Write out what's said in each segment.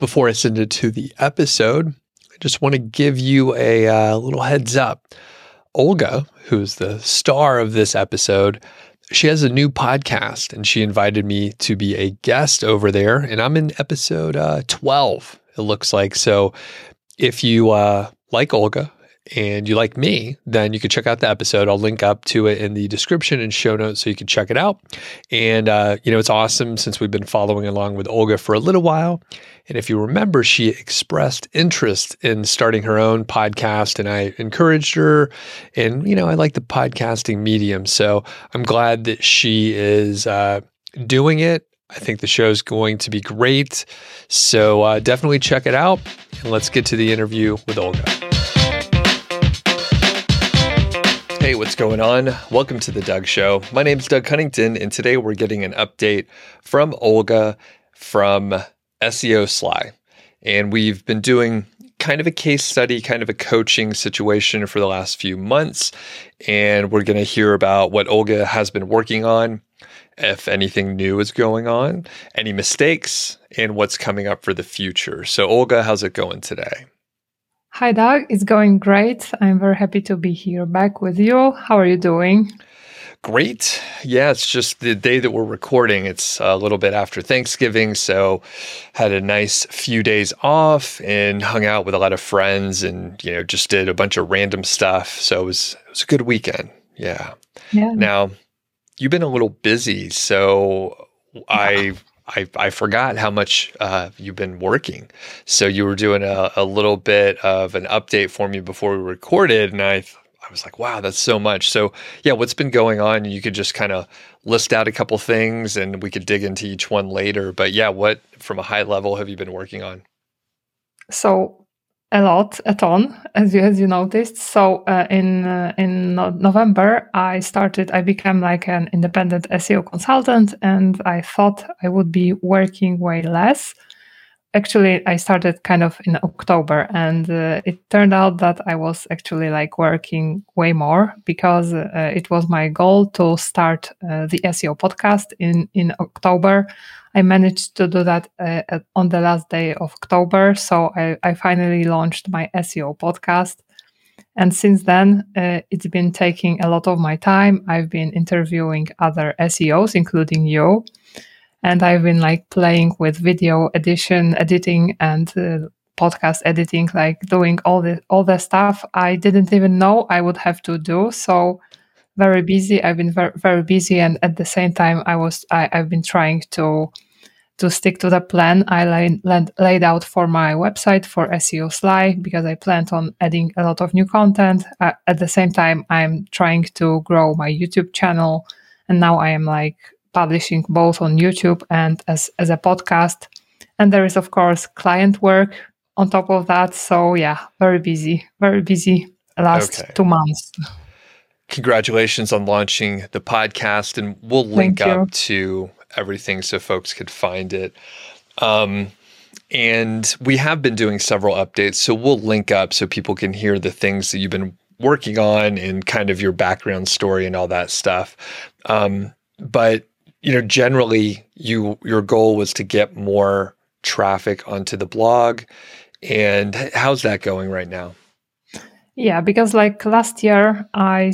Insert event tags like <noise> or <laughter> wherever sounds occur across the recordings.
Before I send it to the episode, I just want to give you a uh, little heads up. Olga, who's the star of this episode, she has a new podcast and she invited me to be a guest over there. And I'm in episode uh, 12, it looks like. So if you uh, like Olga and you like me, then you can check out the episode. I'll link up to it in the description and show notes so you can check it out. And, uh, you know, it's awesome since we've been following along with Olga for a little while. And if you remember, she expressed interest in starting her own podcast, and I encouraged her. And, you know, I like the podcasting medium. So I'm glad that she is uh, doing it. I think the show is going to be great. So uh, definitely check it out. And let's get to the interview with Olga. Hey, what's going on? Welcome to the Doug Show. My name is Doug Cunnington, and today we're getting an update from Olga from SEO Sly. And we've been doing kind of a case study, kind of a coaching situation for the last few months. And we're going to hear about what Olga has been working on, if anything new is going on, any mistakes, and what's coming up for the future. So, Olga, how's it going today? Hi, Doug. It's going great. I'm very happy to be here back with you. How are you doing? Great. Yeah, it's just the day that we're recording. It's a little bit after Thanksgiving, so had a nice few days off and hung out with a lot of friends and, you know, just did a bunch of random stuff. So it was it was a good weekend. Yeah. Yeah. Now, you've been a little busy, so I I, I forgot how much uh, you've been working. So you were doing a, a little bit of an update for me before we recorded, and I I was like, wow, that's so much. So yeah, what's been going on? You could just kind of list out a couple things, and we could dig into each one later. But yeah, what from a high level have you been working on? So a lot, a ton, as you as you noticed. So uh, in uh, in November, I started. I became like an independent SEO consultant, and I thought I would be working way less. Actually, I started kind of in October, and uh, it turned out that I was actually like working way more because uh, it was my goal to start uh, the SEO podcast in in October I managed to do that uh, on the last day of October. So I, I, finally launched my SEO podcast. And since then, uh, it's been taking a lot of my time. I've been interviewing other SEOs, including you. And I've been like playing with video edition, editing, and uh, podcast editing, like doing all the all the stuff I didn't even know I would have to do. So very busy. I've been very, very busy, and at the same time, I was I, have been trying to to stick to the plan I laid, laid out for my website for SEO Sly because I planned on adding a lot of new content. Uh, at the same time, I'm trying to grow my YouTube channel, and now I am like publishing both on YouTube and as as a podcast. And there is of course client work on top of that. So yeah, very busy, very busy last okay. two months congratulations on launching the podcast, and we'll link up to everything so folks could find it. Um, and we have been doing several updates, so we'll link up so people can hear the things that you've been working on and kind of your background story and all that stuff. Um, but you know, generally, you your goal was to get more traffic onto the blog. And how's that going right now? Yeah, because like last year, I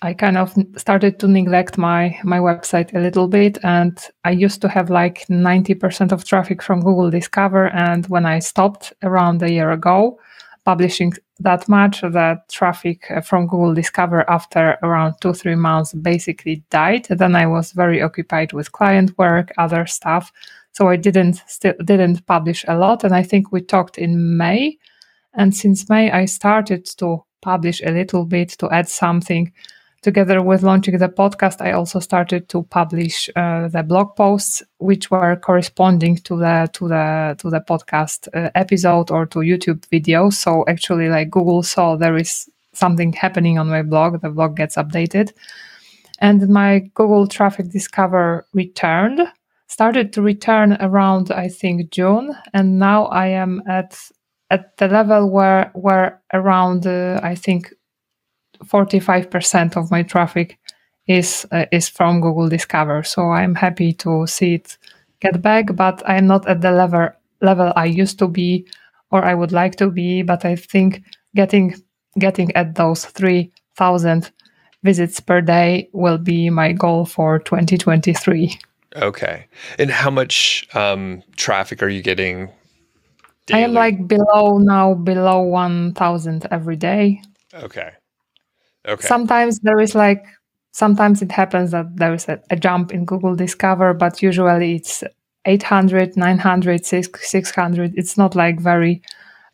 I kind of started to neglect my my website a little bit, and I used to have like ninety percent of traffic from Google Discover, and when I stopped around a year ago publishing that much, that traffic uh, from Google Discover after around two three months basically died. then I was very occupied with client work, other stuff, so I didn't still didn't publish a lot. And I think we talked in May, and since May I started to publish a little bit to add something. Together with launching the podcast, I also started to publish uh, the blog posts, which were corresponding to the to the to the podcast uh, episode or to YouTube videos. So actually, like Google saw there is something happening on my blog, the blog gets updated, and my Google Traffic Discover returned, started to return around I think June, and now I am at at the level where where around uh, I think 45% of my traffic is uh, is from Google Discover. So I'm happy to see it get back, but I'm not at the level level I used to be or I would like to be, but I think getting getting at those 3000 visits per day will be my goal for 2023. Okay. And how much um, traffic are you getting? Daily? I am like below now, below 1000 every day. Okay. Okay. Sometimes there is like, sometimes it happens that there is a, a jump in Google Discover, but usually it's 800, 900, 600. It's not like very,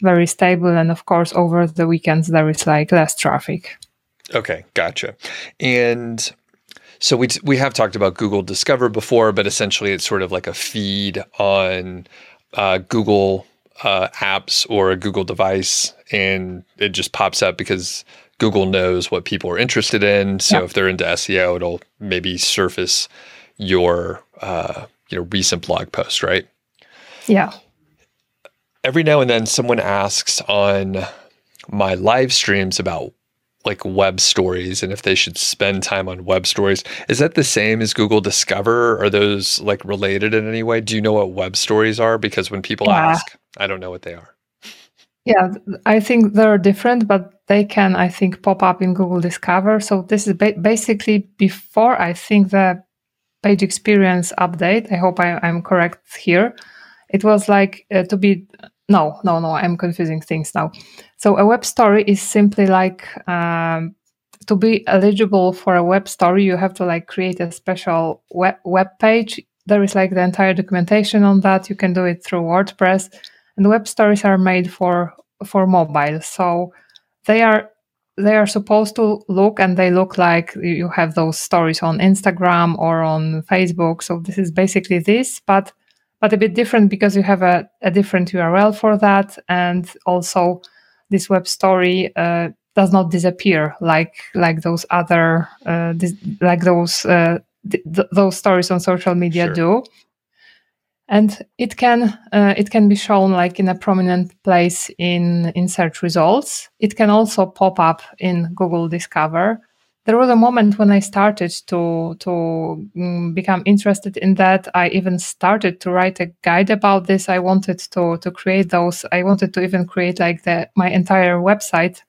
very stable. And of course, over the weekends, there is like less traffic. Okay, gotcha. And so we we have talked about Google Discover before, but essentially it's sort of like a feed on uh, Google uh, apps or a Google device, and it just pops up because Google knows what people are interested in. So yep. if they're into SEO, it'll maybe surface your uh, you know recent blog post, right? Yeah. Every now and then, someone asks on my live streams about like web stories and if they should spend time on web stories. Is that the same as Google Discover? Are those like related in any way? Do you know what web stories are? Because when people yeah. ask, I don't know what they are. Yeah, I think they're different, but they can, I think, pop up in Google Discover. So this is ba- basically before I think the page experience update. I hope I, am correct here. It was like uh, to be no, no, no. I'm confusing things now. So a web story is simply like um, to be eligible for a web story, you have to like create a special web web page. There is like the entire documentation on that. You can do it through WordPress, and web stories are made for for mobile. So they are they are supposed to look and they look like you have those stories on Instagram or on Facebook. So this is basically this, but but a bit different because you have a, a different URL for that. And also this web story uh, does not disappear like like those other uh, this, like those uh, th- those stories on social media sure. do. And it can uh, it can be shown like in a prominent place in in search results. It can also pop up in google discover there was a moment when I started to to um, become interested in that. I even started to write a guide about this. I wanted to to create those. I wanted to even create like the my entire website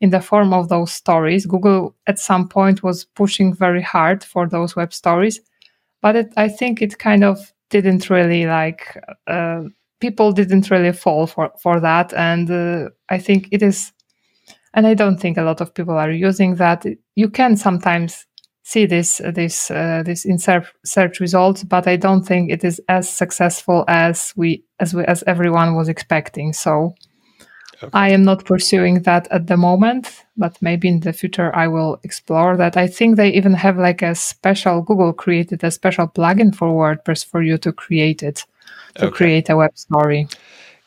in the form of those stories. Google at some point was pushing very hard for those web stories, but it, I think it kind of didn't really like. Uh, people didn't really fall for for that, and uh, I think it is and I don't think a lot of people are using that. You can sometimes see this this uh, this in search, results, but I don't think it is as successful as we as we as everyone was expecting. So. Okay. I am not pursuing that at the moment, but maybe in the future I will explore that. I think they even have like a special Google created a special plugin for WordPress for you to create it, to okay. create a web story.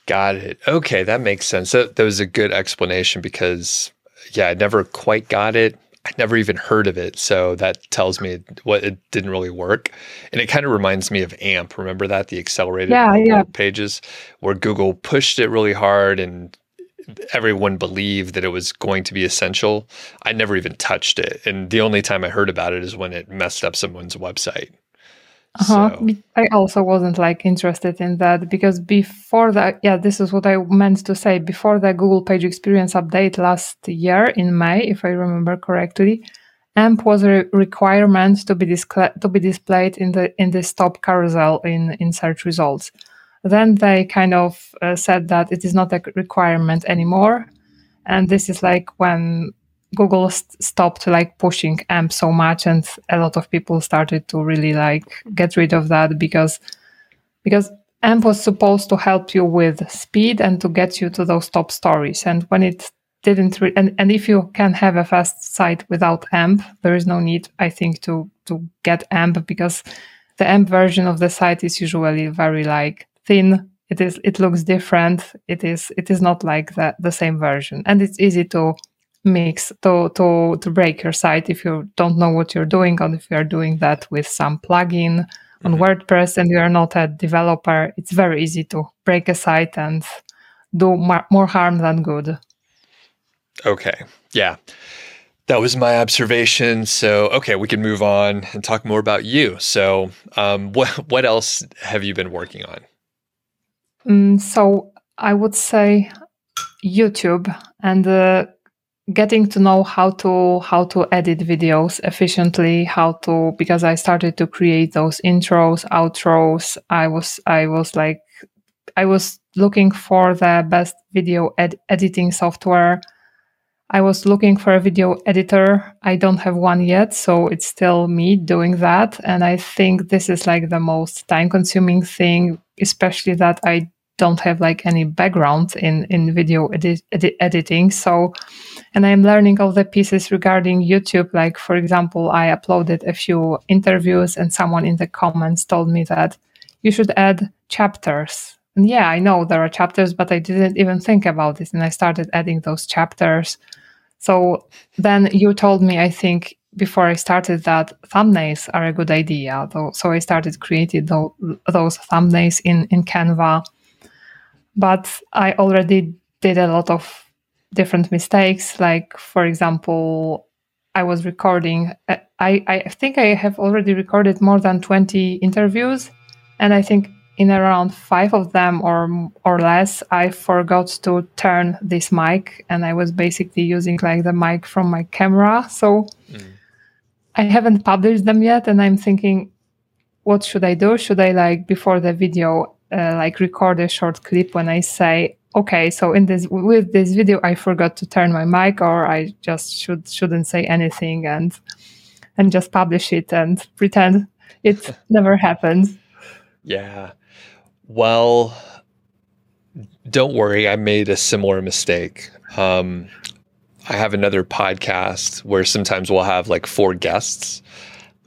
Got it. Okay, that makes sense. That, that was a good explanation because, yeah, I never quite got it. I never even heard of it. So that tells me what it didn't really work. And it kind of reminds me of AMP. Remember that? The accelerated yeah, yeah. pages where Google pushed it really hard and everyone believed that it was going to be essential. I never even touched it. And the only time I heard about it is when it messed up someone's website. Uh-huh. So. I also wasn't like interested in that because before that, yeah, this is what I meant to say. Before the Google Page Experience update last year in May, if I remember correctly, AMP was a requirement to be discla- to be displayed in the in the top carousel in in search results. Then they kind of uh, said that it is not a requirement anymore, and this is like when Google st- stopped like pushing AMP so much, and a lot of people started to really like get rid of that because because AMP was supposed to help you with speed and to get you to those top stories. And when it didn't, re- and and if you can have a fast site without AMP, there is no need, I think, to to get AMP because the AMP version of the site is usually very like thin. It is. It looks different. It is. It is not like the the same version, and it's easy to mix to to to break your site if you don't know what you're doing or if you're doing that with some plugin on mm-hmm. WordPress and you're not a developer, it's very easy to break a site and do more harm than good. Okay. Yeah. That was my observation. So, okay, we can move on and talk more about you. So, um, <laughs> what what else have you been working on? Mm, so I would say YouTube and uh, getting to know how to how to edit videos efficiently how to because i started to create those intros outros. I was i was like i was looking for the best video ed- editing software. I was looking for a video editor. I don't have one yet so it's still me doing that. And i think this is like the most time consuming thing especially that i don't have like any background in in video edit, edit, editing so and i'm learning all the pieces regarding youtube. Like for example i uploaded a few interviews and someone in the comments told me that you should add chapters. And yeah i know there are chapters but i didn't even think about it and i started adding those chapters. So then you told me i think before I started that thumbnails are a good idea. So I started creating those thumbnails in, in Canva but I already did a lot of different mistakes. Like, for example, I was recording, uh, I, I think I have already recorded more than 20 interviews. And I think in around five of them or or less, I forgot to turn this mic, and I was basically using like the mic from my camera. So mm. I haven't published them yet, and I'm thinking, what should I do? Should I like before the video uh, like record a short clip when I say, okay, so in this with this video, I forgot to turn my mic, or I just should shouldn't say anything and and just publish it and pretend it <laughs> never happened. Yeah. Well, don't worry. I made a similar mistake. Um, I have another podcast where sometimes we'll have like four guests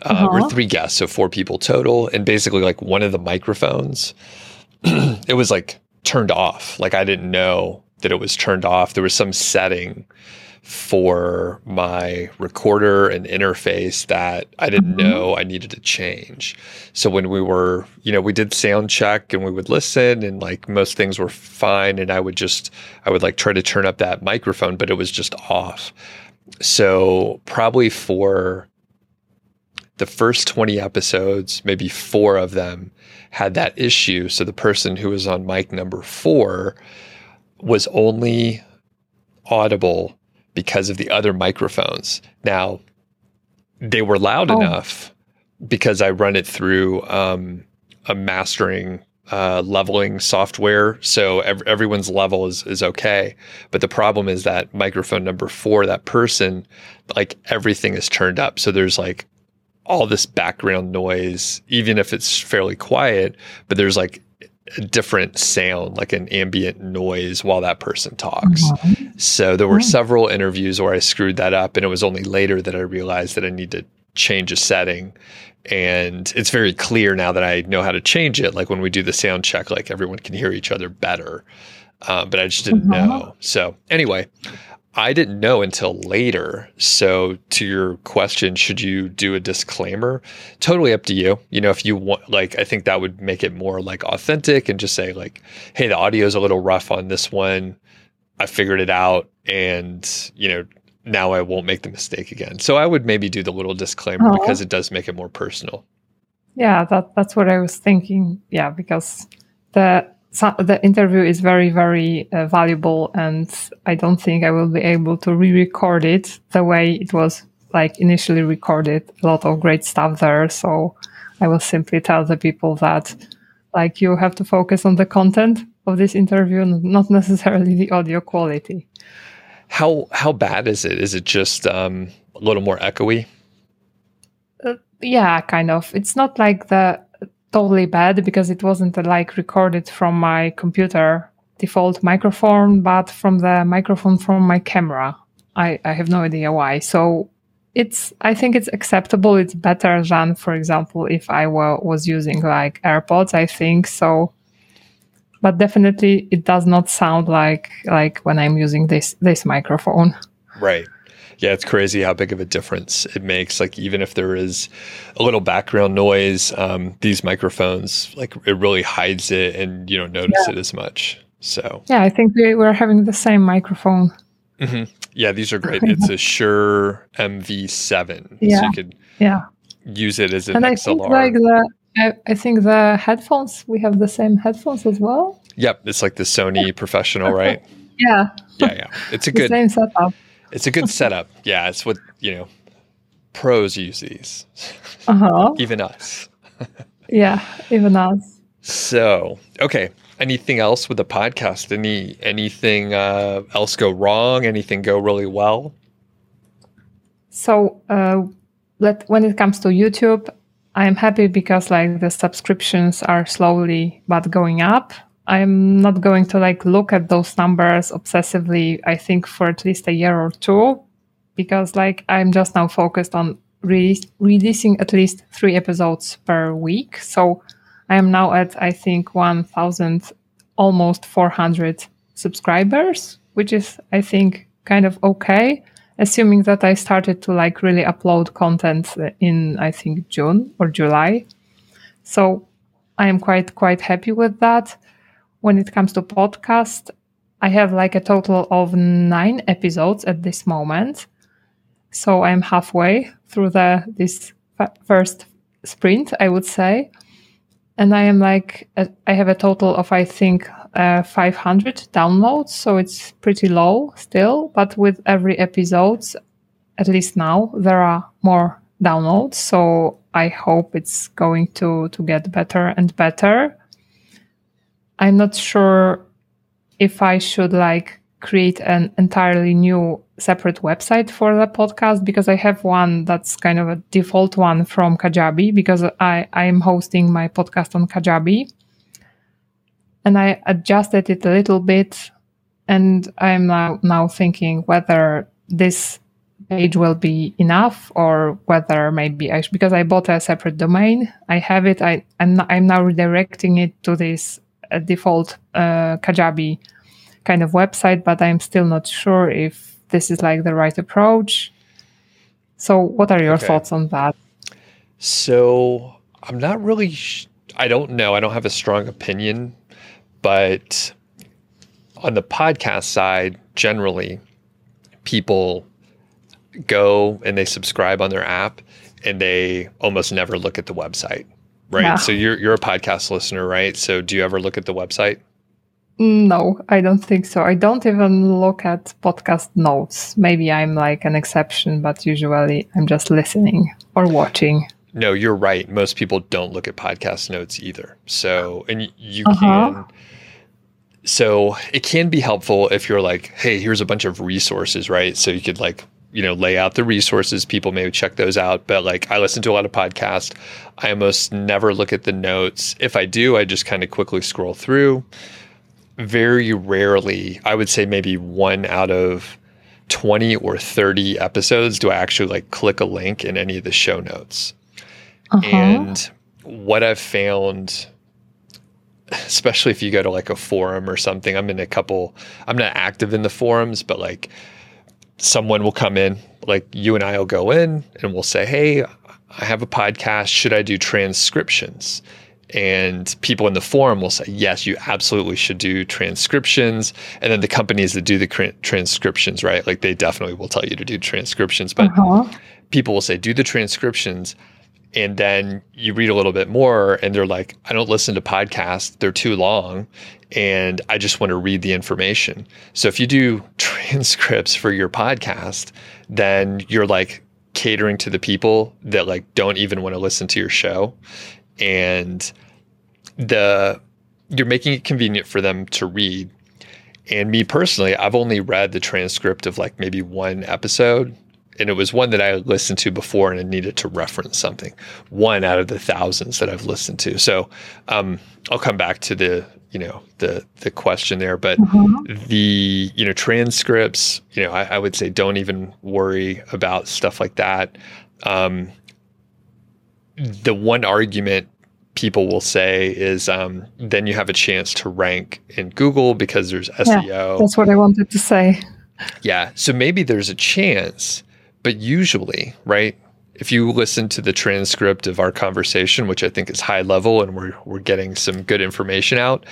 uh, uh-huh. or three guests, so four people total, and basically like one of the microphones <clears throat> it was like turned off. Like I didn't know that it was turned off. There was some setting for my recorder and interface that I didn't mm-hmm. know I needed to change. So when we were, you know, we did sound check and we would listen and like most things were fine and I would just I would like try to turn up that microphone but it was just off. So probably for the first 20 episodes, maybe 4 of them had that issue. So the person who was on mic number four was only audible because of the other microphones. Now, they were loud oh. enough because I run it through um, a mastering uh, leveling software, so ev- everyone's level is is okay. But the problem is that microphone number four, that person, like everything is turned up. So there's like all this background noise, even if it's fairly quiet, but there's like a different sound, like an ambient noise while that person talks. Mm-hmm. So there were several interviews where I screwed that up, and it was only later that I realized that I need to change a setting. And it's very clear now that I know how to change it. Like when we do the sound check, like everyone can hear each other better. Um, but I just didn't mm-hmm. know. So anyway, I didn't know until later. So, to your question, should you do a disclaimer? Totally up to you. You know, if you want, like, I think that would make it more like authentic and just say, like, hey, the audio is a little rough on this one. I figured it out. And, you know, now I won't make the mistake again. So, I would maybe do the little disclaimer oh. because it does make it more personal. Yeah, that, that's what I was thinking. Yeah, because the so the interview is very very uh, valuable and i don't think i will be able to re-record it the way it was like initially recorded. A lot of great stuff there so i will simply tell the people that like you have to focus on the content of this interview not necessarily the audio quality. How how bad is it? Is it just um, a little more echoey? Uh, yeah kind of. It's not like the totally bad because it wasn't uh, like recorded from my computer default microphone, but from the microphone from my camera. I, I have no idea why. So it's I think it's acceptable. It's better than, for example, if I were, was using like AirPods. I think so, but definitely it does not sound like like when I'm using this this microphone. Right yeah, it's crazy how big of a difference it makes. Like even if there is a little background noise, um, these microphones like it really hides it, and you don't notice yeah. it as much. So yeah, I think we we're having the same microphone. Mm-hmm. Yeah, these are great. It's a Shure MV7, yeah. so you could yeah use it as an and XLR. I think like the I, I think the headphones we have the same headphones as well. Yep, it's like the Sony professional, right? <laughs> Yeah. Yeah, yeah. It's a good same setup. It's a good setup. <laughs> Yeah, it's what, you know, pros use these. Uh huh. <laughs> Even us. <laughs> Yeah, even us. So, okay. Anything else with the podcast? Any anything uh, else go wrong? Anything go really well? So, uh, let when it comes to YouTube, I am happy because like the subscriptions are slowly but going up. I'm not going to like look at those numbers obsessively. I think for at least a year or two, because like I'm just now focused on re- releasing at least three episodes per week. So I am now at I think 1,000, almost 400 subscribers, which is I think kind of okay assuming that I started to like really upload content in I think June or July. So I am quite quite happy with that. When it comes to podcast, I have like a total of 9 episodes at this moment. So I'm halfway through the this f- first sprint, I would say. And I am like a, I have a total of I think uh, 500 downloads, so it's pretty low still. But with every episode, at least now, there are more downloads. So I hope it's going to to get better and better. I'm not sure if I should like create an entirely new separate website for the podcast because I have one that's kind of a default one from Kajabi because I I'm hosting my podcast on Kajabi. And I adjusted it a little bit and I'm now, now thinking whether this page will be enough or whether maybe I because I bought a separate domain. I have it I I'm, I'm now redirecting it to this default uh, Kajabi kind of website but I'm still not sure if this is like the right approach so what are your Okay. thoughts on that So I'm not really. Sh- I don't know. I don't have a strong opinion, but on the podcast side, generally, people go and they subscribe on their app, and they almost never look at the website. Right. Yeah. So you're you're a podcast listener, right? So do you ever look at the website? No, I don't think so. I don't even look at podcast notes. Maybe I'm like an exception, but usually I'm just listening or watching. No, you're right. Most people don't look at podcast notes either. So, and you Uh-huh. can. So it can be helpful if you're like, hey, here's a bunch of resources, right? So you could like, you know, lay out the resources. People may check those out. But like, I listen to a lot of podcasts. I almost never look at the notes. If I do, I just kind of quickly scroll through. Very rarely, I would say maybe one out of 20 or 30 episodes do I actually like click a link in any of the show notes. Uh-huh. And what I've found, especially if you go to like a forum or something, I'm in a couple, I'm not active in the forums, but like someone will come in, like you and I will go in and we'll say, Hey, I have a podcast. Should I do transcriptions? And people in the forum will say, Yes, you absolutely should do transcriptions. And then the companies that do the transcriptions, right? Like they definitely will tell you to do transcriptions. But Uh-huh. people will say, do the transcriptions. And then you read a little bit more, and they're like, I don't listen to podcasts, they're too long. And I just want to read the information. So if you do <laughs> transcripts for your podcast, then you're like catering to the people that like don't even want to listen to your show. And the you're making it convenient for them to read. And me personally, I've only read the transcript of like maybe one episode. And it was one that I listened to before and I needed to reference something. One out of the thousands that I've listened to. So um, I'll come back to the, you know, the the question there. But the, you know, transcripts, you know, I, I would say don't even worry about stuff like that. Um, the one argument people will say is um, then you have a chance to rank in Google because there's SEO. That's what I wanted to say. Yeah. So maybe there's a chance, but usually, right? If you listen to the transcript of our conversation, which I think is high level and we're we're getting some good information out,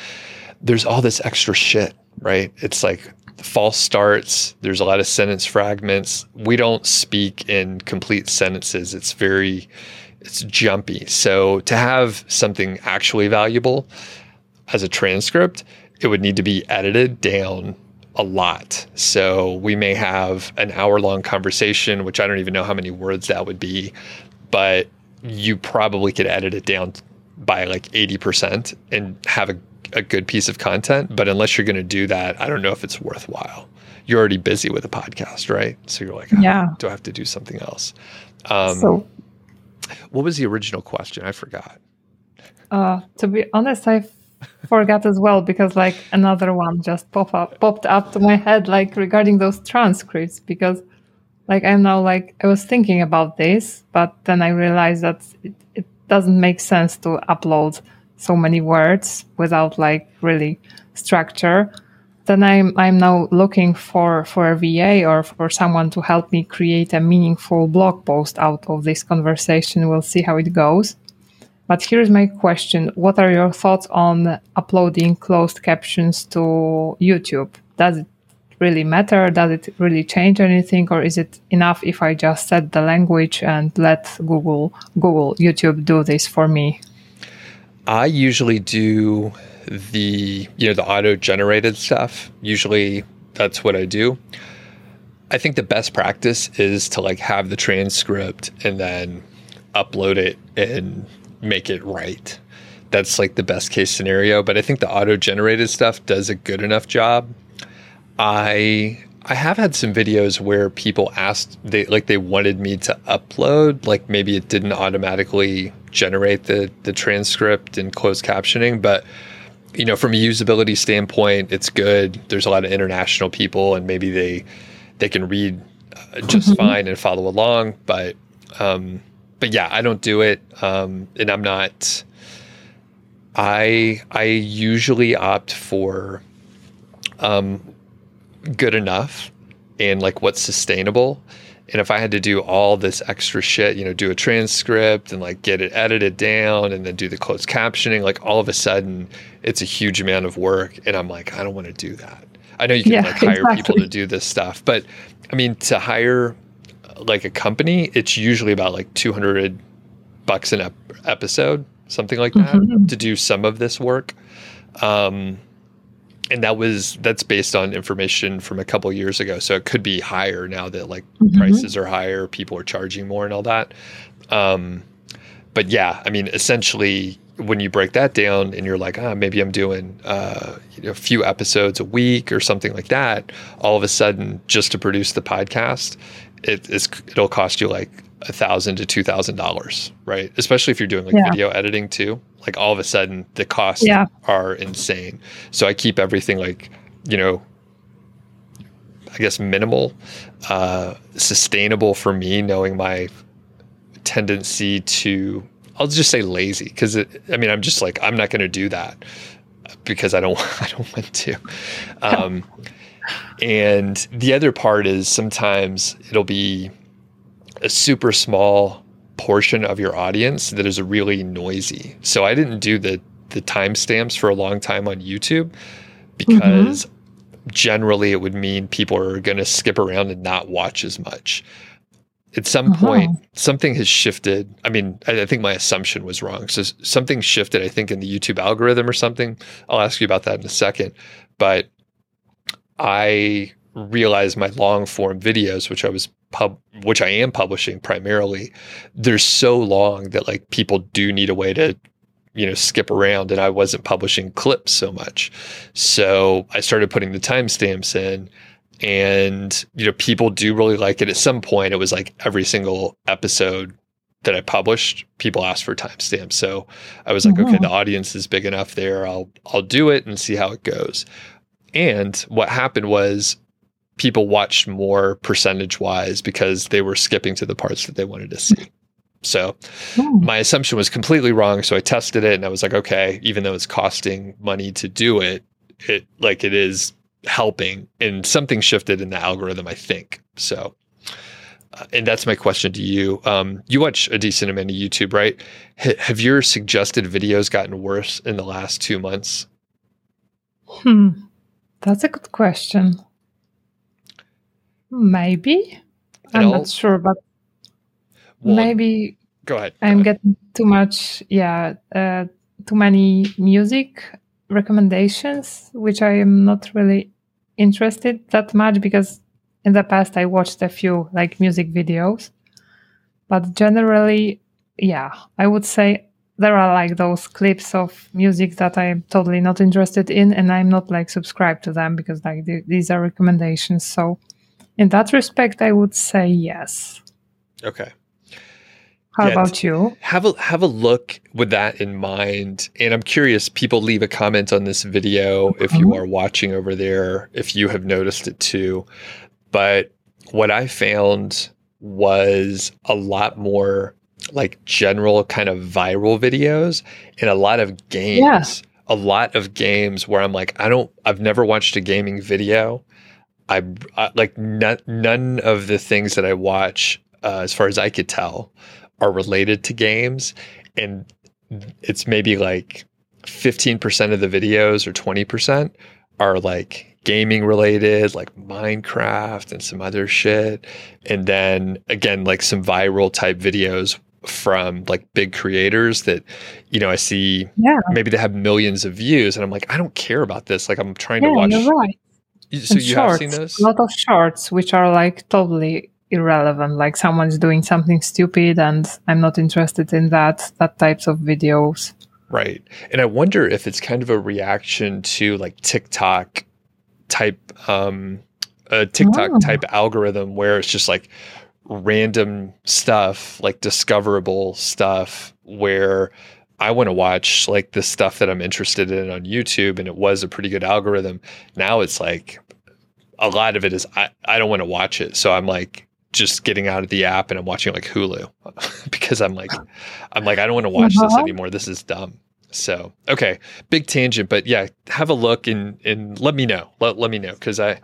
there's all this extra shit, right? It's like false starts, there's a lot of sentence fragments. We don't speak in complete sentences. It's very it's jumpy. So to have something actually valuable as a transcript it would need to be edited down a lot. So we may have an hour long conversation, which I don't even know how many words that would be, but you probably could edit it down by like 80% and have a, a good piece of content. But unless you're going to do that, I don't know if it's worthwhile. You're already busy with a podcast, right? So you're like, oh, yeah, do I have to do something else? Um, so, what was the original question? I forgot. Uh, to be honest, I forgot as well because like another one just pop up popped up to my head like regarding those transcripts because like I'm now like I was thinking about this, but then I realized that it, it doesn't make sense to upload so many words without like really structure. Then I'm I'm now looking for for a VA or for someone to help me create a meaningful blog post out of this conversation. We'll see how it goes. But here's my question What are your thoughts on uploading closed captions to YouTube? Does it really matter? Does it really change anything? Or is it enough if I just set the language and let Google, Google, YouTube do this for me? I usually do the, you know, the auto generated stuff. Usually that's what I do. I think the best practice is to like have the transcript and then upload it and make it right. That's like the best case scenario. But I think the auto generated stuff does a good enough job. I I have had some videos where people asked they like they wanted me to upload, like maybe it didn't automatically generate the the transcript and closed captioning, but you know, from a usability standpoint, it's good. There's a lot of international people, and maybe they they can read uh, just mm-hmm. fine and follow along. But um, but yeah, I don't do it, um, and I'm not. I I usually opt for um, good enough and like what's sustainable. And if I had to do all this extra shit, you know, do a transcript and like get it edited down and then do the closed captioning, like all of a sudden it's a huge amount of work. And I'm like, I don't want to do that. I know you can yeah, like hire exactly. people to do this stuff, but I mean, to hire like a company, it's usually about like 200 bucks an ep- episode, something like that, mm-hmm. to do some of this work. Um, and that was that's based on information from a couple years ago, so it could be higher now that like mm-hmm. prices are higher, people are charging more, and all that. Um, but yeah, I mean, essentially, when you break that down and you're like, ah, maybe I'm doing uh, you know, a few episodes a week or something like that, all of a sudden, just to produce the podcast, it is it'll cost you like a thousand to two thousand dollars, right? Especially if you're doing like yeah. video editing too. Like all of a sudden the costs yeah. are insane. So I keep everything like, you know, I guess minimal, uh, sustainable for me, knowing my tendency to I'll just say lazy because I mean I'm just like I'm not going to do that because I don't <laughs> I don't want to. <laughs> Um, and the other part is sometimes it'll be a super small portion of your audience that is really noisy. So I didn't do the the timestamps for a long time on YouTube because mm-hmm. generally it would mean people are going to skip around and not watch as much. At some uh-huh. point, something has shifted. I mean, I, I think my assumption was wrong. So something shifted, I think, in the YouTube algorithm or something. I'll ask you about that in a second. But I realized my long form videos, which I was pub, which I am publishing primarily, they're so long that like people do need a way to, you know, skip around, and I wasn't publishing clips so much. So I started putting the timestamps in, and you know, people do really like it. At some point, it was like every single episode that I published, people asked for timestamps. So I was like, mm-hmm. okay, the audience is big enough there. I'll I'll do it and see how it goes. And what happened was people watched more percentage wise because they were skipping to the parts that they wanted to see. So hmm. my assumption was completely wrong. So I tested it and I was like, okay, even though it's costing money to do it, it like it is helping and something shifted in the algorithm, I think. So, uh, and that's my question to you. Um, you watch a decent amount of YouTube, right? H- have your suggested videos gotten worse in the last two months? Hmm. That's a good question. Maybe. I'm not sure, but maybe go ahead. Go I'm ahead. getting too much, yeah, uh, too many music recommendations, which I am not really interested that much because in the past I watched a few like music videos. But generally, yeah, I would say there are like those clips of music that I'm totally not interested in, and I'm not like subscribed to them because like th- these are recommendations. So, in that respect, I would say yes. Okay. How yeah, about you? Have a have a look with that in mind. And I'm curious, people leave a comment on this video if you mm-hmm. are watching over there, if you have noticed it too. But what I found was a lot more like general kind of viral videos and a lot of games. Yeah. A lot of games where I'm like, I don't, I've never watched a gaming video. I, I like none, none of the things that I watch, uh, as far as I could tell, are related to games. And it's maybe like 15% of the videos or 20% are like gaming related, like Minecraft and some other shit. And then again, like some viral type videos from like big creators that you know I see yeah. maybe they have millions of views and I'm like I don't care about this like I'm trying yeah, to watch you're right. So and you shorts, have seen those? A lot of shorts which are like totally irrelevant like someone's doing something stupid and I'm not interested in that that types of videos. Right. And I wonder if it's kind of a reaction to like TikTok type um a TikTok oh. type algorithm where it's just like random stuff, like discoverable stuff where I want to watch like the stuff that I'm interested in on YouTube and it was a pretty good algorithm. Now it's like a lot of it is I, I don't want to watch it. So I'm like just getting out of the app and I'm watching like Hulu <laughs> because I'm like I'm like I don't want to watch uh-huh. this anymore. This is dumb. So okay, big tangent, but yeah, have a look and and let me know. Let let me know because I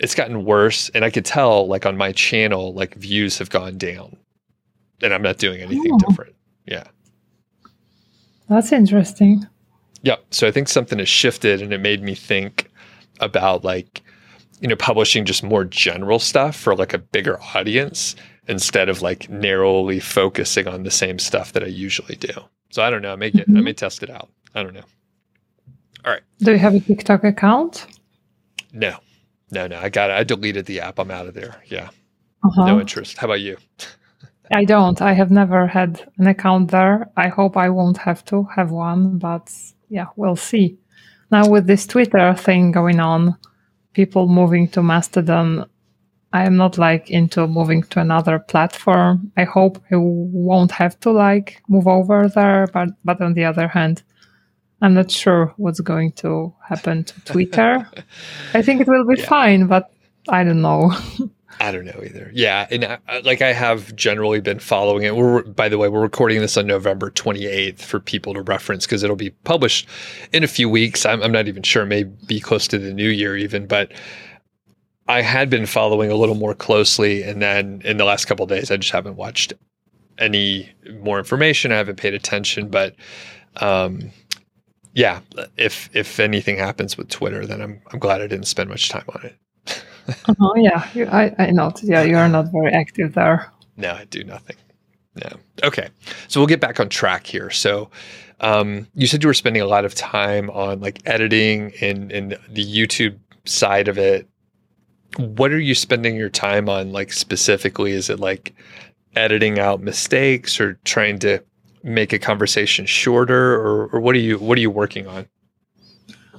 it's gotten worse and i could tell like on my channel like views have gone down. And i'm not doing anything oh. different. Yeah. That's interesting. Yeah. So i think something has shifted and it made me think about like you know publishing just more general stuff for like a bigger audience instead of like narrowly focusing on the same stuff that i usually do. So i don't know. I may get mm-hmm. i may test it out. I don't know. All right. Do you have a tiktok account? No no, no, I got it. I deleted the app. I'm out of there. Yeah. Uh-huh. No interest. How about you? <laughs> I don't. I have never had an account there. I hope I won't have to have one, but yeah, we'll see. Now, with this Twitter thing going on, people moving to Mastodon, I am not like into moving to another platform. I hope I won't have to like move over there, but but on the other hand, I'm not sure what's going to happen to Twitter. <laughs> I think it will be yeah. fine, but I don't know. <laughs> I don't know either. Yeah, and I, like I have generally been following it. We're by the way, we're recording this on November 28th for people to reference because it'll be published in a few weeks. I'm, I'm not even sure; it may be close to the new year even. But I had been following a little more closely, and then in the last couple days, I just haven't watched any more information. I haven't paid attention, but um, yeah, if if anything happens with Twitter, then I'm I'm glad I didn't spend much time on it. <laughs> oh yeah, you, I I noticed. Yeah, you are not very active there. No, I do nothing. No. Okay, so we'll get back on track here. So, um, you said you were spending a lot of time on like editing and and the YouTube side of it. What are you spending your time on? Like specifically, is it like editing out mistakes or trying to make a conversation shorter or, or what are you what are you working on?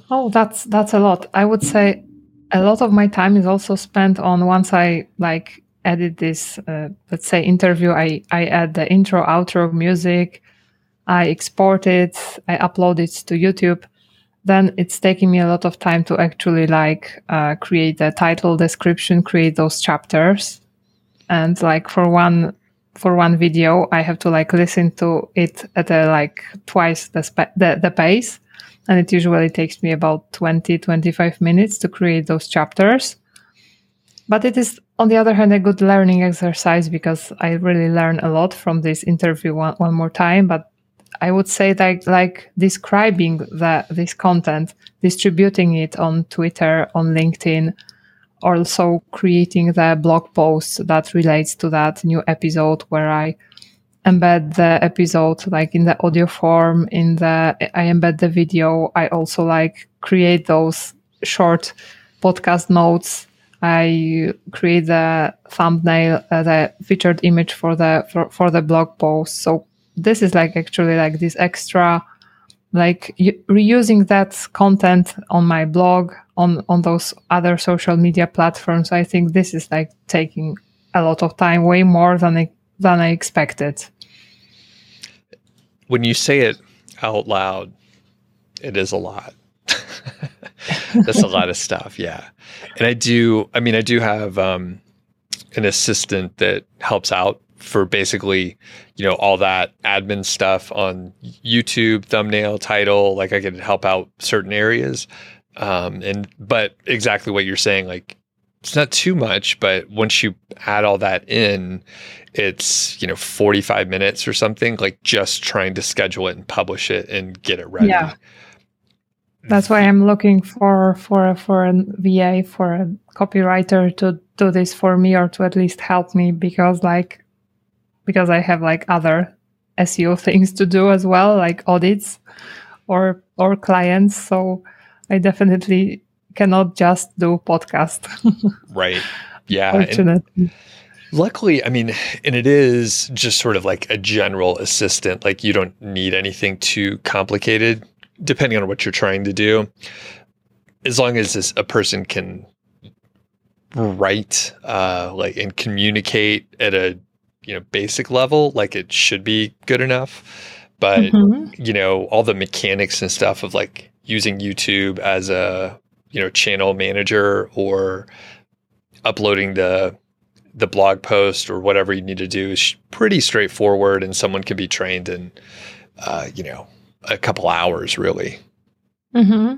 Oh that's that's a lot. I would say a lot of my time is also spent on once i like edit this uh, let's say interview i i add the intro outro music i export it i upload it to youtube then it's taking me a lot of time to actually like uh, create the title description create those chapters. And like for one for one video, I have to like listen to it at a, like twice the, the, the pace. And it usually takes me about 20, 25 minutes to create those chapters. But it is, on the other hand, a good learning exercise because I really learn a lot from this interview one, one more time. But I would say that like describing the, this content, distributing it on Twitter, on LinkedIn, also creating the blog post that relates to that new episode where I embed the episode like in the audio form in the i embed the video. I also like create those short podcast notes. I create the thumbnail uh, the featured image for the for, for the blog post. So this is like actually like this extra like reusing that content on my blog on on those other social media platforms i think this is like taking a lot of time way more than i than i expected. When you say it out loud it is a lot. <laughs> That's a lot of stuff yeah. And i do i mean i do have um, an assistant that helps out for basically, you know, all that admin stuff on YouTube, thumbnail, title. Like I could help out certain areas. Um, and but exactly what you're saying, like it's not too much, but once you add all that in, it's you know 45 minutes or something. Like just trying to schedule it and publish it and get it ready. Yeah. That's why I'm looking for for for a VA for a copywriter to do this for me or to at least help me because like because I have like other SEO <laughs> things to do as well, like audits or or clients. So I definitely cannot just do podcast. <laughs> right. Yeah. luckily, I mean, and it is just sort of like a general assistant. Like you don't need anything too complicated, depending on what you're trying to do. As long as this, a person can write, uh, like and communicate at a you know basic level like it should be good enough but mm-hmm. you know all the mechanics and stuff of like using youtube as a you know channel manager or uploading the the blog post or whatever you need to do is pretty straightforward and someone can be trained in uh, you know a couple hours really mm-hmm.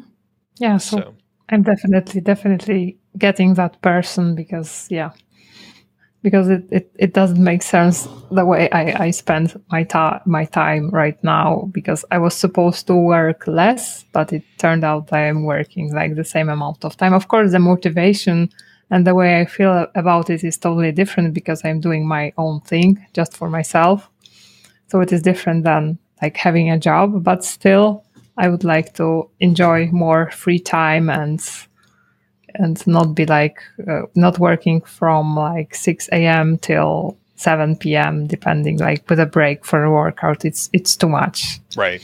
yeah so, so i'm definitely definitely getting that person because yeah because it, it, it doesn't make sense the way I, I spend my, ta- my time right now because I was supposed to work less, but it turned out I am working like the same amount of time. Of course, the motivation and the way I feel about it is totally different because I'm doing my own thing just for myself. So it is different than like having a job, but still, I would like to enjoy more free time and and not be like uh, not working from like 6 a.m. till 7 p.m. depending like with a break for a workout it's it's too much right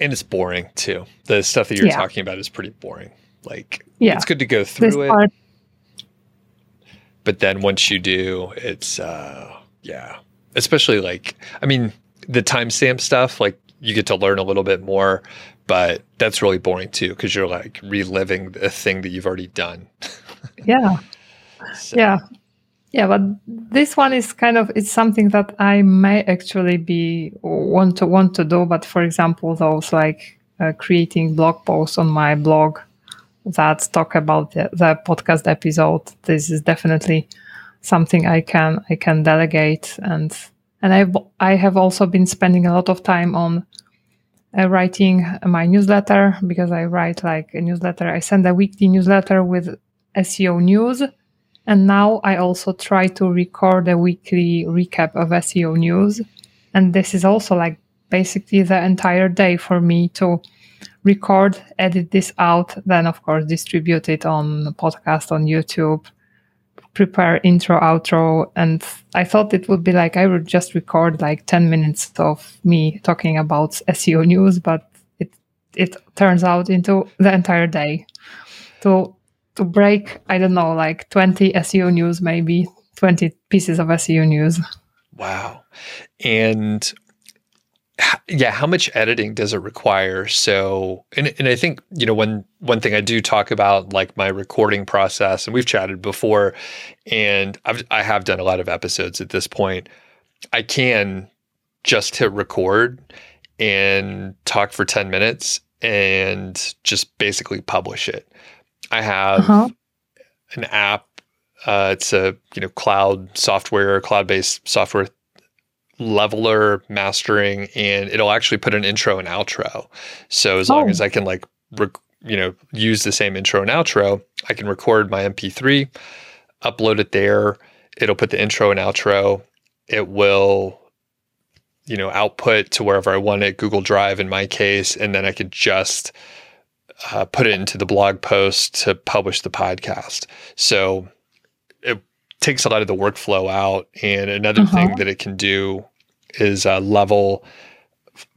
and it's boring too the stuff that you're yeah. talking about is pretty boring like yeah it's good to go through this it part- but then once you do it's uh yeah especially like i mean the timestamp stuff like you get to learn a little bit more but that's really boring too because you're like reliving a thing that you've already done <laughs> yeah so. yeah yeah but this one is kind of it's something that i may actually be want to want to do but for example those like uh, creating blog posts on my blog that talk about the, the podcast episode this is definitely something i can i can delegate and and i i have also been spending a lot of time on uh, writing my newsletter because I write like a newsletter. I send a weekly newsletter with SEO news. And now I also try to record a weekly recap of SEO news. And this is also like basically the entire day for me to record, edit this out, then of course distribute it on podcast on YouTube, prepare intro, outro. And I thought it would be like I would just record like 10 minutes of me talking about SEO news, but it it turns out into the entire day. To to break, I don't know, like 20 SEO news, maybe 20 pieces of SEO news. Wow. And yeah how much editing does it require? So and, and i think you know one one thing i do talk about like my recording process and we've chatted before and I've, i have done a lot of episodes at this point. I can just hit record and talk for 10 minutes and just basically publish it. I have uh-huh. an app uh, it's a you know cloud software cloud-based software leveler mastering and it'll actually put an intro and outro. So as oh. long as I can like rec- you know use the same intro and outro, I can record my MP3, upload it there. It'll put the intro and outro. It will you know, output to wherever I want it, Google Drive in my case, and then I could just uh, put it into the blog post to publish the podcast. So it takes a lot of the workflow out. And another uh-huh. thing that it can do is uh, level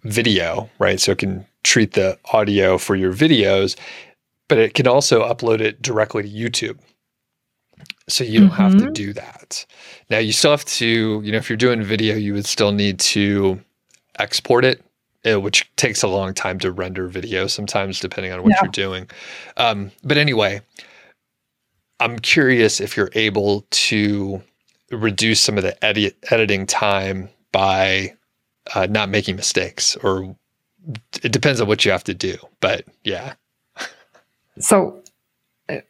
video, right? So it can treat the audio for your videos, but it can also upload it directly to YouTube. So you don't mm-hmm. have to mm-hmm. do that. Now you still have to, you know, if you're doing video, you would still need to export it, uh, which takes a long time to render video sometimes, depending on what yeah. you're doing. Um, but anyway, I'm curious if you're able to reduce some of the edit- editing time by uh, not making mistakes, or it depends on what you have to do. But yeah. <laughs> So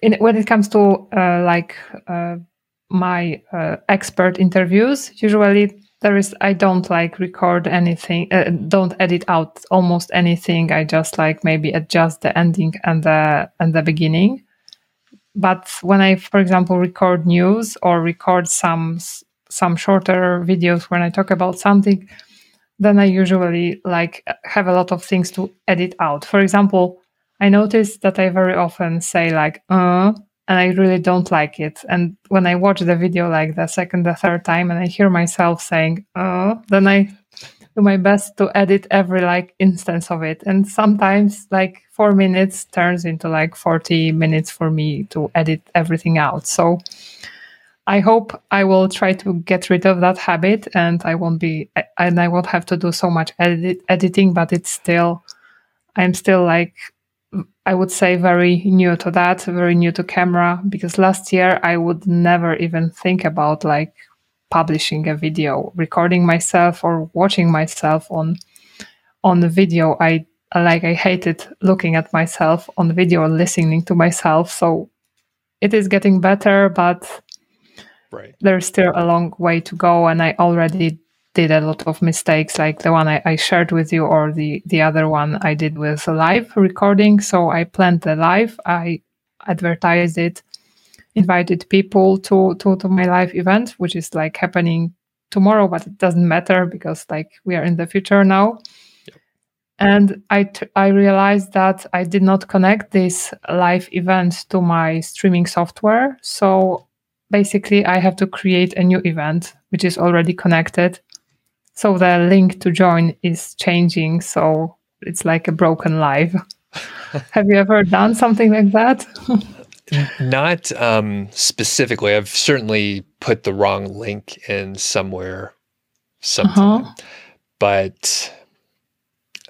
in, when it comes to uh, like uh, my uh, expert interviews, usually there is I don't like record anything, uh, don't edit out almost anything. I just like maybe adjust the ending and the and the beginning. But when I, for example, record news or record some some shorter videos when I talk about something, then I usually like have a lot of things to edit out. For example, I notice that I very often say like uh and I really don't like it. And when I watch the video like the second, the third time and I hear myself saying uh then I do my best to edit every like instance of it. And sometimes like four minutes turns into like 40 minutes for me to edit everything out. So I hope I will try to get rid of that habit and I won't be and I won't have to do so much edit, editing, but it's still I'm still like I would say very new to that, very new to camera because last year I would never even think about like publishing a video, recording myself or watching myself on on the video. I like I hated looking at myself on video or listening to myself. So it is getting better, but right. there's still a long way to go and I already did a lot of mistakes like the one I, I, shared with you or the the other one I did with a live recording. So I planned the live, I advertised it, invited people to, to to my live event, which is like happening tomorrow, but it doesn't matter because like we are in the future now. And I, t- I realized that I did not connect this live event to my streaming software. So basically, I have to create a new event, which is already connected so the link to join is changing so it's like a broken live <laughs> have you ever done something like that <laughs> not um, specifically i've certainly put the wrong link in somewhere sometime uh-huh. but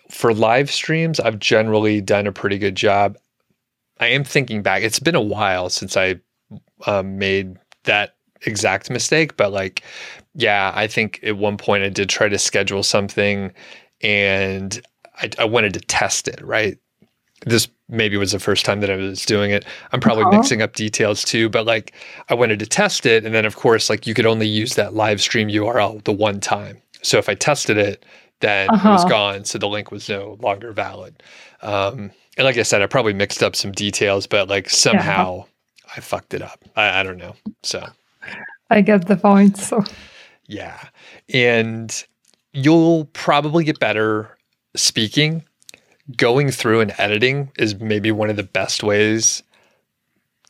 for live streams i've generally done a pretty good job i am thinking back it's been a while since i um, made that exact mistake but like yeah, I think at one point I did try to schedule something and I, I wanted to test it, right? This maybe was the first time that I was doing it. I'm probably uh-huh. mixing up details too, but like I wanted to test it. And then, of course, like you could only use that live stream URL the one time. So if I tested it, then uh-huh. it was uh-huh. gone. So the link was no longer valid. Um, and like I said, I probably mixed up some details, but like somehow yeah. I fucked it up. I, I don't know. So I get the point. So yeah. And you'll probably get better speaking. Going through and editing is maybe one of the best ways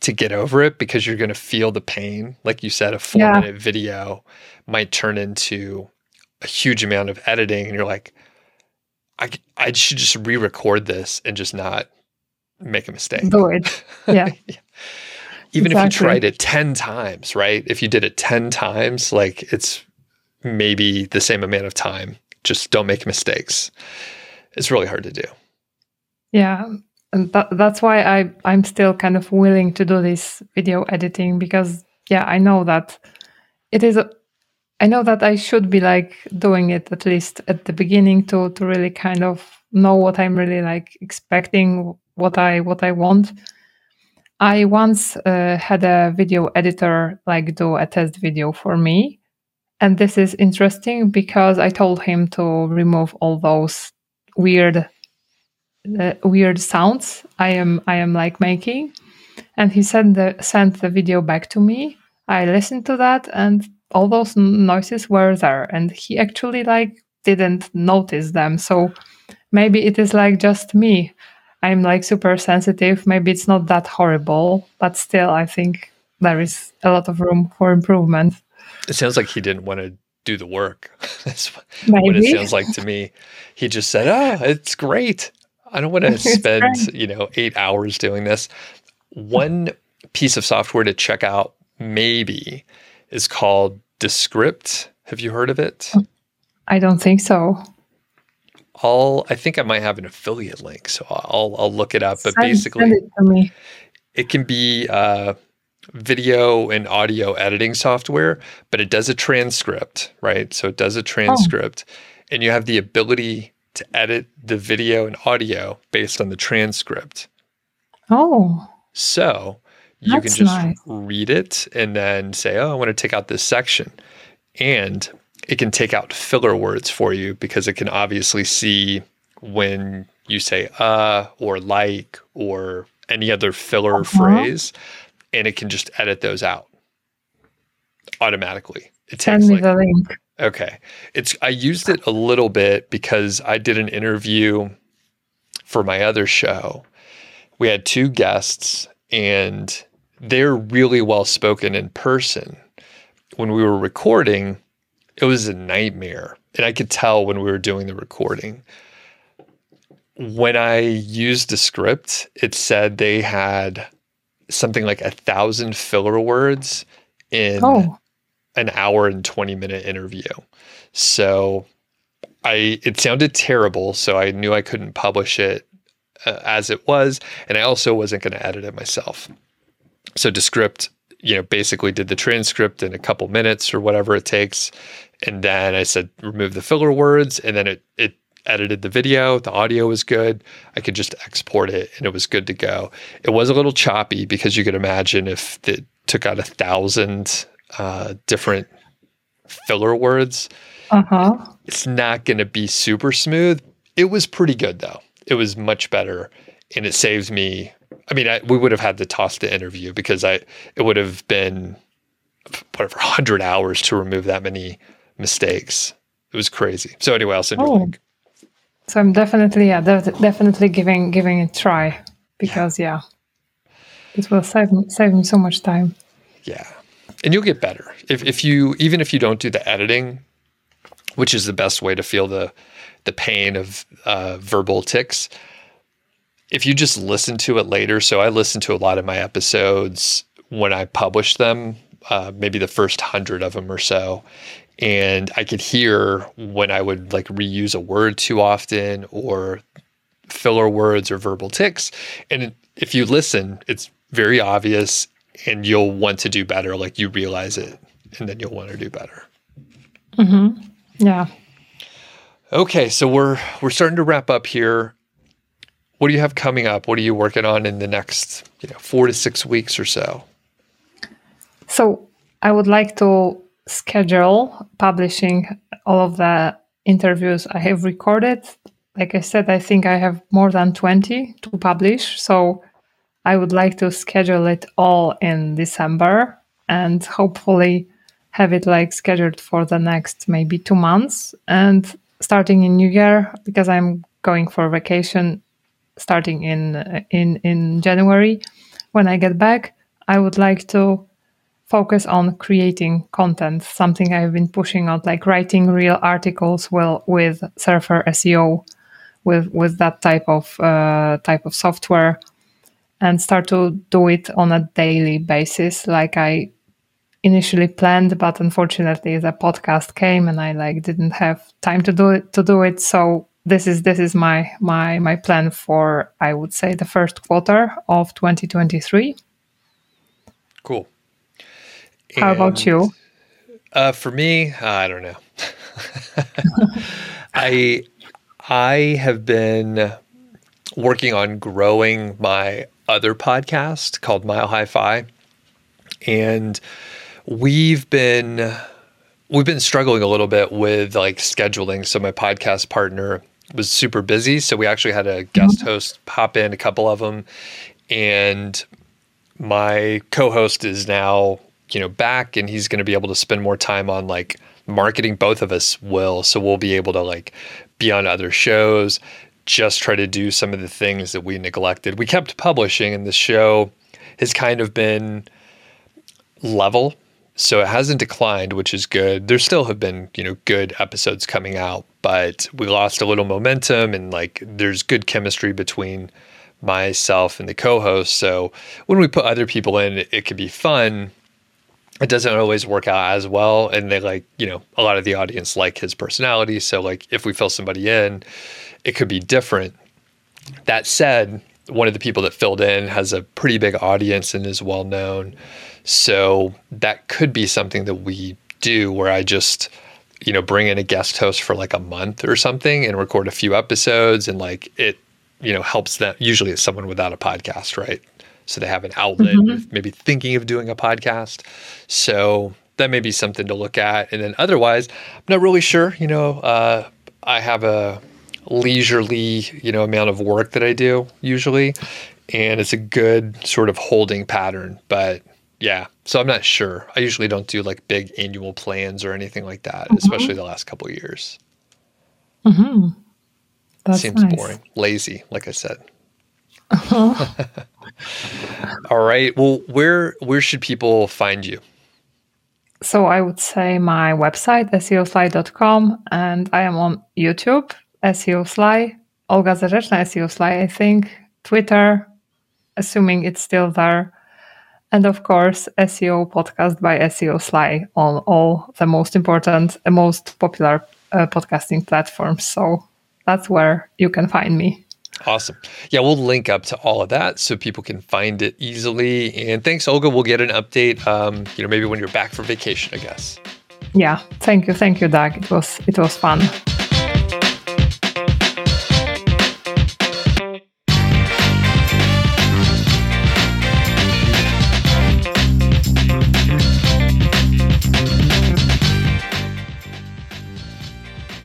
to get over it because you're going to feel the pain. Like you said, a four yeah. minute video might turn into a huge amount of editing, and you're like, I, I should just re record this and just not make a mistake. <laughs> Yeah. yeah even exactly. if you tried it 10 times, right? If you did it 10 times, like it's maybe the same amount of time. Just don't make mistakes. It's really hard to do. Yeah. And that, that's why I, I'm still kind of willing to do this video editing because, yeah, I know that it is, a, I know that I should be like doing it at least at the beginning to, to really kind of know what I'm really like expecting, what I, what I want I once uh, had a video editor like do a test video for me. And this is interesting because I told him to remove all those weird uh, weird sounds I am I am like making. And he sent the sent the video back to me. I listened to that and all those noises were there and he actually like didn't notice them. So maybe it is like just me. I'm like super sensitive. Maybe it's not that horrible, but still, I think there is a lot of room for improvement. It sounds like he didn't want to do the work. <laughs> That's what it sounds like to me. He just said, "Ah, oh, it's great. I don't want <laughs> to spend, you know, 8 hours doing this." One piece of software to check out maybe is called Descript. Have you heard of it? I don't think so. I'll I think I might have an affiliate link, so I'll I'll look it up. But send, basically, send it, it, can be uh, video and audio editing software, but it does a transcript, right? So it does a transcript, oh. and you have the ability to edit the video and audio based on the transcript. Oh, so you can just nice. read it and then say, "Oh, I want to take out this section," and it can take out filler words for you because it can obviously see when you say uh or like or any other filler uh-huh. phrase and it can just edit those out automatically. It Send me like, the link. Okay. It's I used it a little bit because I did an interview for my other show. We had two guests and they're really well spoken in person. When we were recording, it was a nightmare. And I could tell when we were doing the recording. When I used Descript, it said they had something like a thousand filler words in oh. An hour and 20 minute interview. So I it sounded terrible, so I knew I couldn't publish it uh, as it was, and I also wasn't going to edit it myself. So Descript you know, basically did the transcript in a couple minutes or whatever it takes. And then I said, remove the filler words. And then it, it edited the video. The audio was good. I could just export it and it was good to go. It was a little choppy because you could imagine if it took out a thousand uh, different filler words, uh-huh. it's not going to be super smooth. It was pretty good though. It was much better and it saves me I mean, I, we would have had to toss the interview because I it would have been whatever hundred hours to remove that many mistakes. It was crazy. So anyway, I'll send you oh. a link. So I'm definitely yeah, definitely giving giving it a try because yeah, yeah it will save save me so much time. Yeah, and you'll get better if if you even if you don't do the editing, which is the best way to feel the the pain of uh, verbal tics if you just listen to it later, so I listen to a lot of my episodes when I publish them, uh, maybe the first hundred of them or so, and I could hear when I would like reuse a word too often or filler words or verbal tics. And if you listen, it's very obvious and you'll want to do better. Like you realize it and then you'll want to do better. Mm-hmm. Yeah. Okay, so we're we're starting to wrap up here what do you have coming up? What are you working on in the next, you know, four to six weeks or so? So I would like to schedule publishing all of the interviews I have recorded. Like I said, I think I have more than 20 to publish. So I would like to schedule it all in December and hopefully have it like scheduled for the next maybe two months. And starting in New Year, because I'm going for vacation starting in in in January when I get back I would like to focus on creating content something I've been pushing on like writing real articles well with surfer SEO with with that type of uh, type of software and start to do it on a daily basis like I initially planned but unfortunately the podcast came and I like didn't have time to do it to do it so this is this is my my my plan for I would say the first quarter of 2023. Cool. How and, about you? Uh, for me, I don't know. <laughs> I I have been working on growing my other podcast called Mile High Fi, and we've been we've been struggling a little bit with like scheduling. So my podcast partner was super busy. So we actually had a guest mm-hmm. host pop in, a couple of them. And my co host is now you know, back and he's going to be able to spend more time on like marketing. Both of us will. So we'll be able to like be on other shows, just try to do some of the things that we neglected. We kept publishing, and the show has kind of been level. So it hasn't declined, which is good. There still have been, you know, good episodes coming out, but we lost a little momentum and like there's good chemistry between myself and the co-host. So when we put other people in, it, it could be fun. It doesn't always work out as well. And they like, you know, a lot of the audience like his personality. So like if we fill somebody in, it could be different. That said, one of the people that filled in has a pretty big audience and is well known. So that could be something that we do where I just, you know, bring in a guest host for like a month or something and record a few episodes and like it, you know, helps them. Usually it's someone without a podcast, right? So they have an outlet, mm-hmm. maybe thinking of doing a podcast. So that may be something to look at. And then otherwise, I'm not really sure. You know, uh, I have a leisurely, you know, amount of work that I do usually, and it's a good sort of holding pattern. But yeah, so I'm not sure. I usually don't do like big annual plans or anything like that, mm-hmm. especially the last couple years. Mm-hmm. That Seems nice. boring, lazy, like I said. Uh-huh. <laughs> All right. Well, where where should people find you? So I would say my website, seosly.com, and I am on YouTube SEO Sly, Olga Zarzeczna, SEO Sly, I think, Twitter, assuming it's still there, and of course, SEO podcast by SEO Sly on all the most important, and most popular uh, podcasting platforms. So that's where you can find me. Awesome. Yeah, we'll link up to all of that so people can find it easily. And thanks, Olga. We'll get an update. Um, you know, maybe when you're back for vacation, I guess. Yeah. Thank you. Thank you, Doug. It was it was fun.